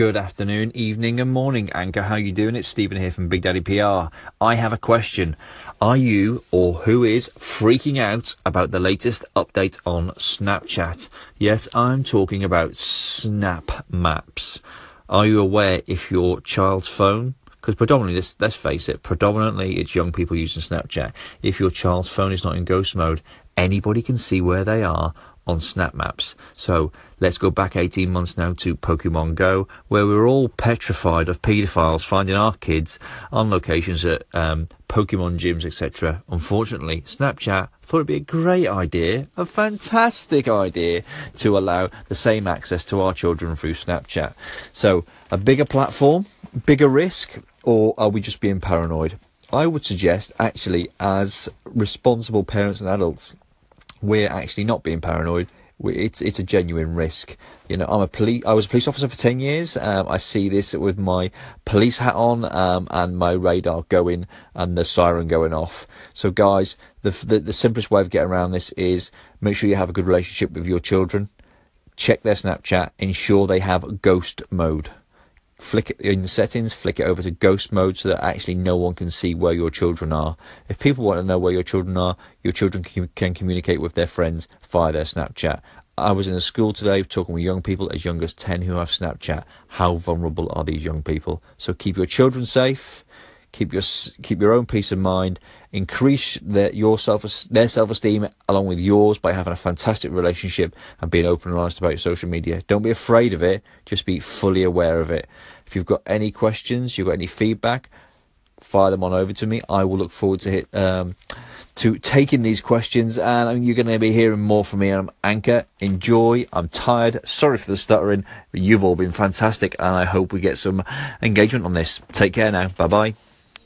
Good afternoon, evening, and morning, Anchor. How you doing? It's Stephen here from Big Daddy PR. I have a question. Are you or who is freaking out about the latest update on Snapchat? Yes, I'm talking about Snap Maps. Are you aware if your child's phone because predominantly, let's, let's face it, predominantly it's young people using Snapchat. If your child's phone is not in ghost mode, anybody can see where they are on Snap Maps. So let's go back 18 months now to Pokemon Go, where we were all petrified of paedophiles finding our kids on locations at um, Pokemon gyms, etc. Unfortunately, Snapchat thought it'd be a great idea, a fantastic idea, to allow the same access to our children through Snapchat. So, a bigger platform, bigger risk, or are we just being paranoid? I would suggest, actually, as responsible parents and adults, we're actually not being paranoid. It's it's a genuine risk. You know, I'm a police. I was a police officer for ten years. Um, I see this with my police hat on um, and my radar going and the siren going off. So, guys, the, the the simplest way of getting around this is make sure you have a good relationship with your children. Check their Snapchat. Ensure they have ghost mode flick it in settings, flick it over to ghost mode so that actually no one can see where your children are. If people want to know where your children are, your children can, communicate with their friends via their Snapchat. I was in a school today talking with young people as young as 10 who have Snapchat. How vulnerable are these young people? So keep your children safe keep your keep your own peace of mind, increase their your self their self esteem along with yours by having a fantastic relationship and being open and honest about your social media. Don't be afraid of it; just be fully aware of it. If you've got any questions, you've got any feedback, fire them on over to me. I will look forward to hit. Um, to taking these questions, and you're going to be hearing more from me. I'm Anchor. Enjoy. I'm tired. Sorry for the stuttering, but you've all been fantastic, and I hope we get some engagement on this. Take care now. Bye bye.